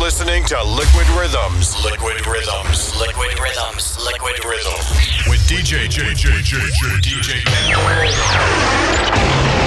listening to Liquid Rhythms. Liquid Rhythms. Liquid Rhythms. Liquid Rhythms. With DJ JJJJ DJ. DJ.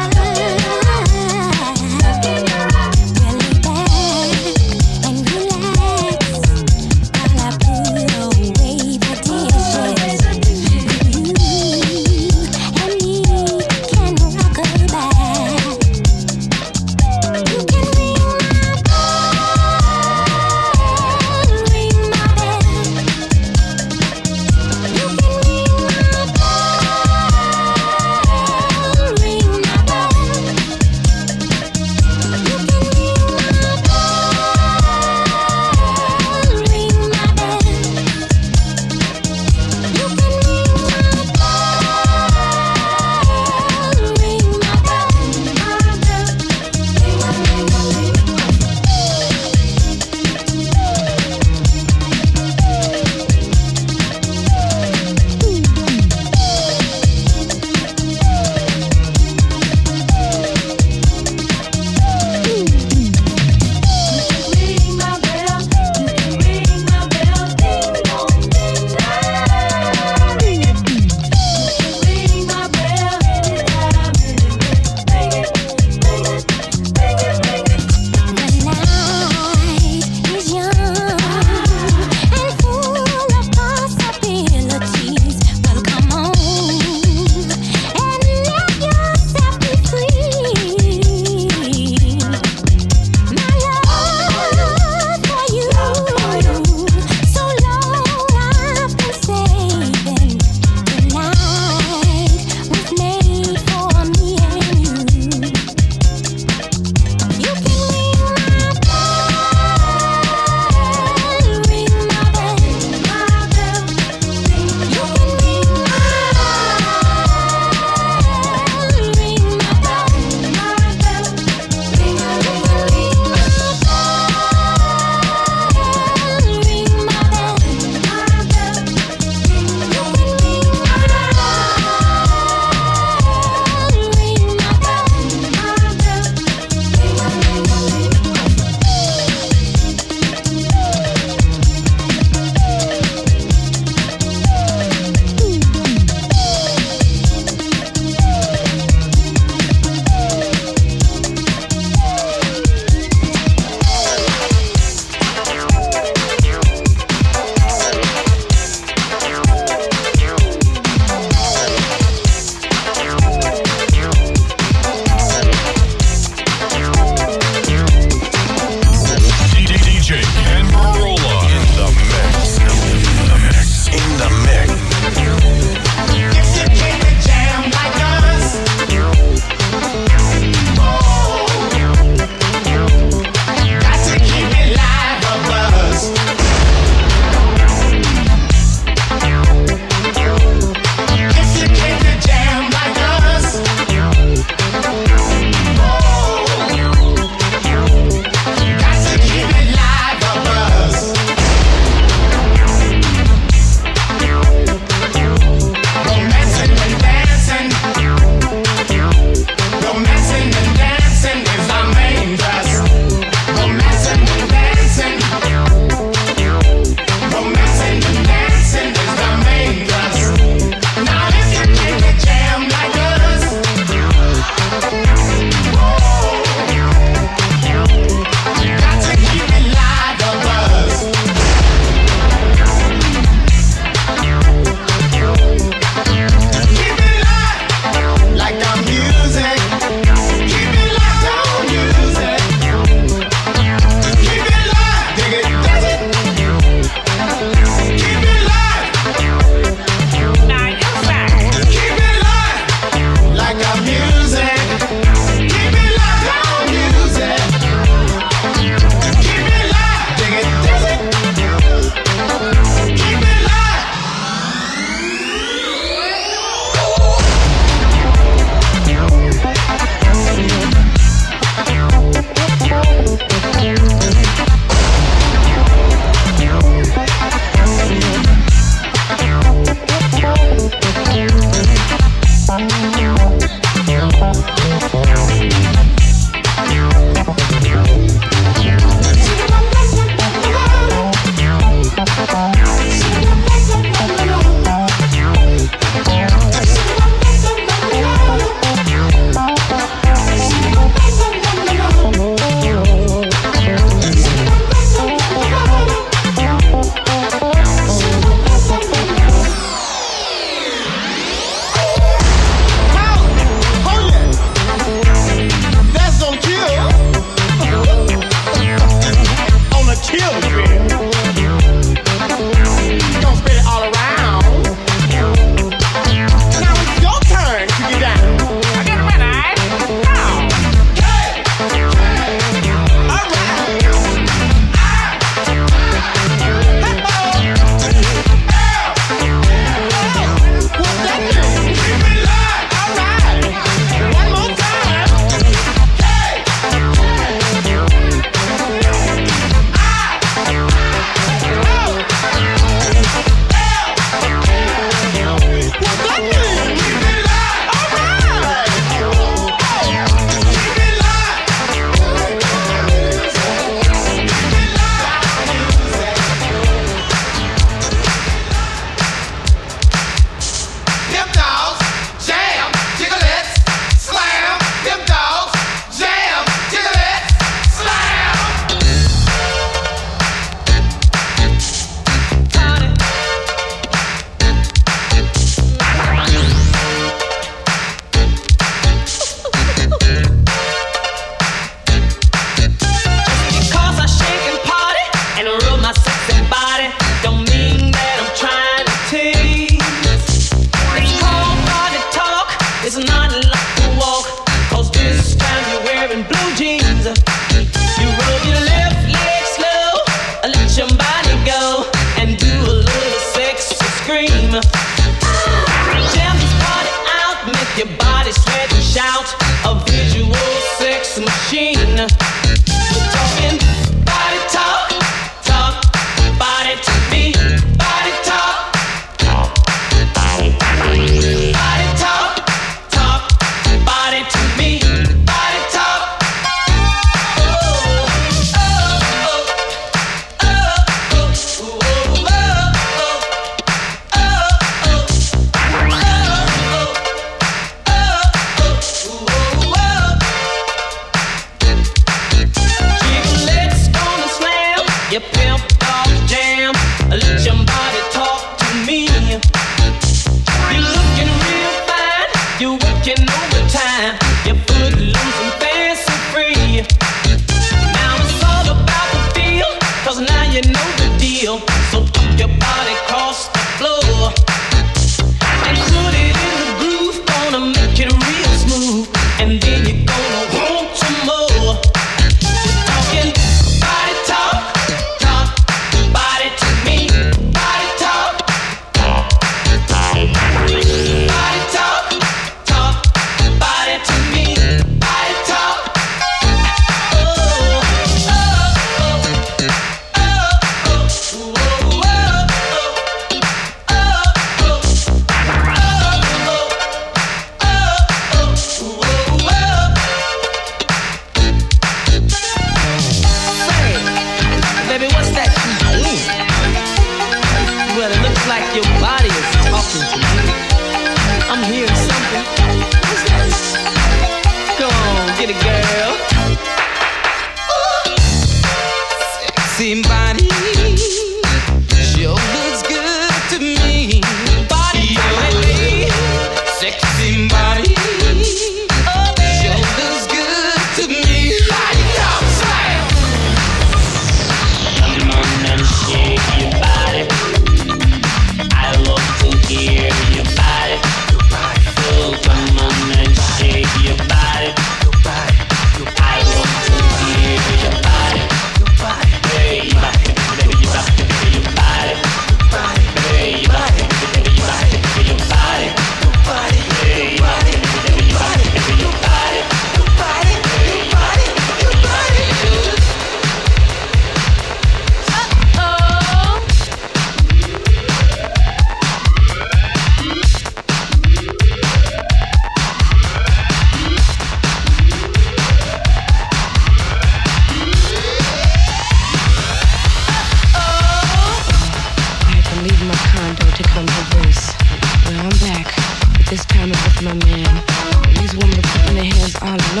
I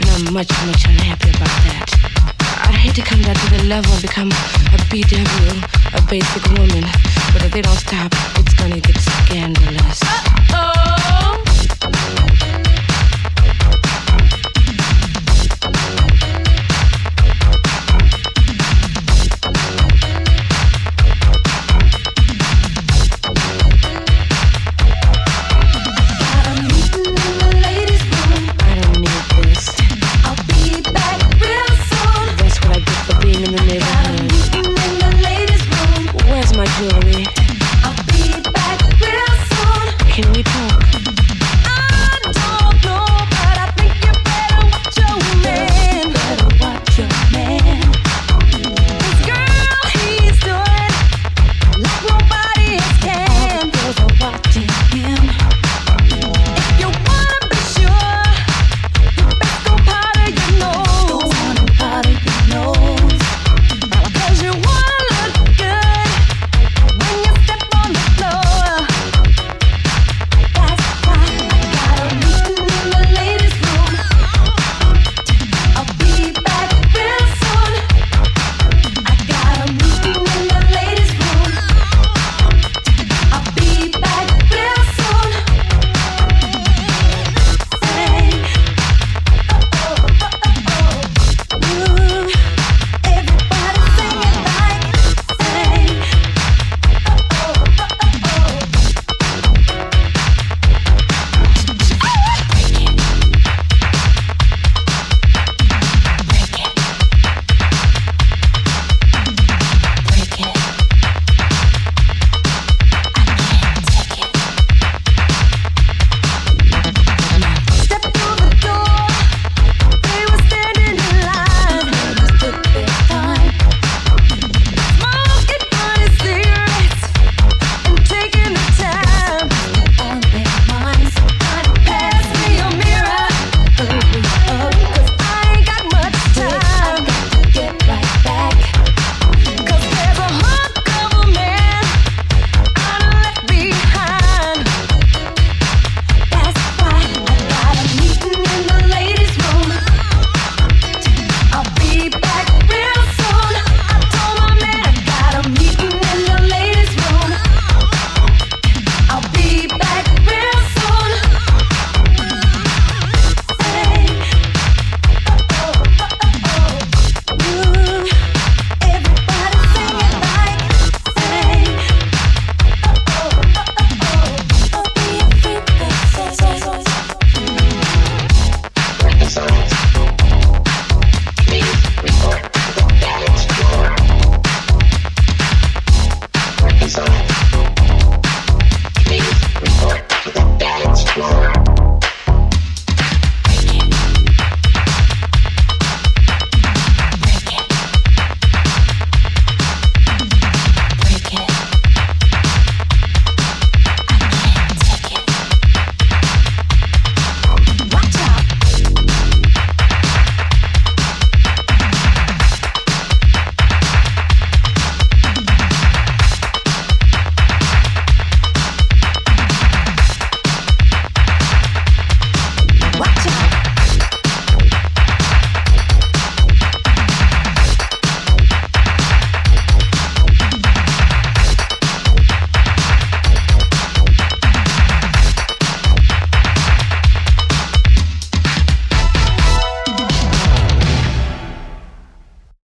and I'm much, much unhappy about that. I hate to come down to the level and become a BW, a basic woman, but if they don't stop, it's gonna get scandalous.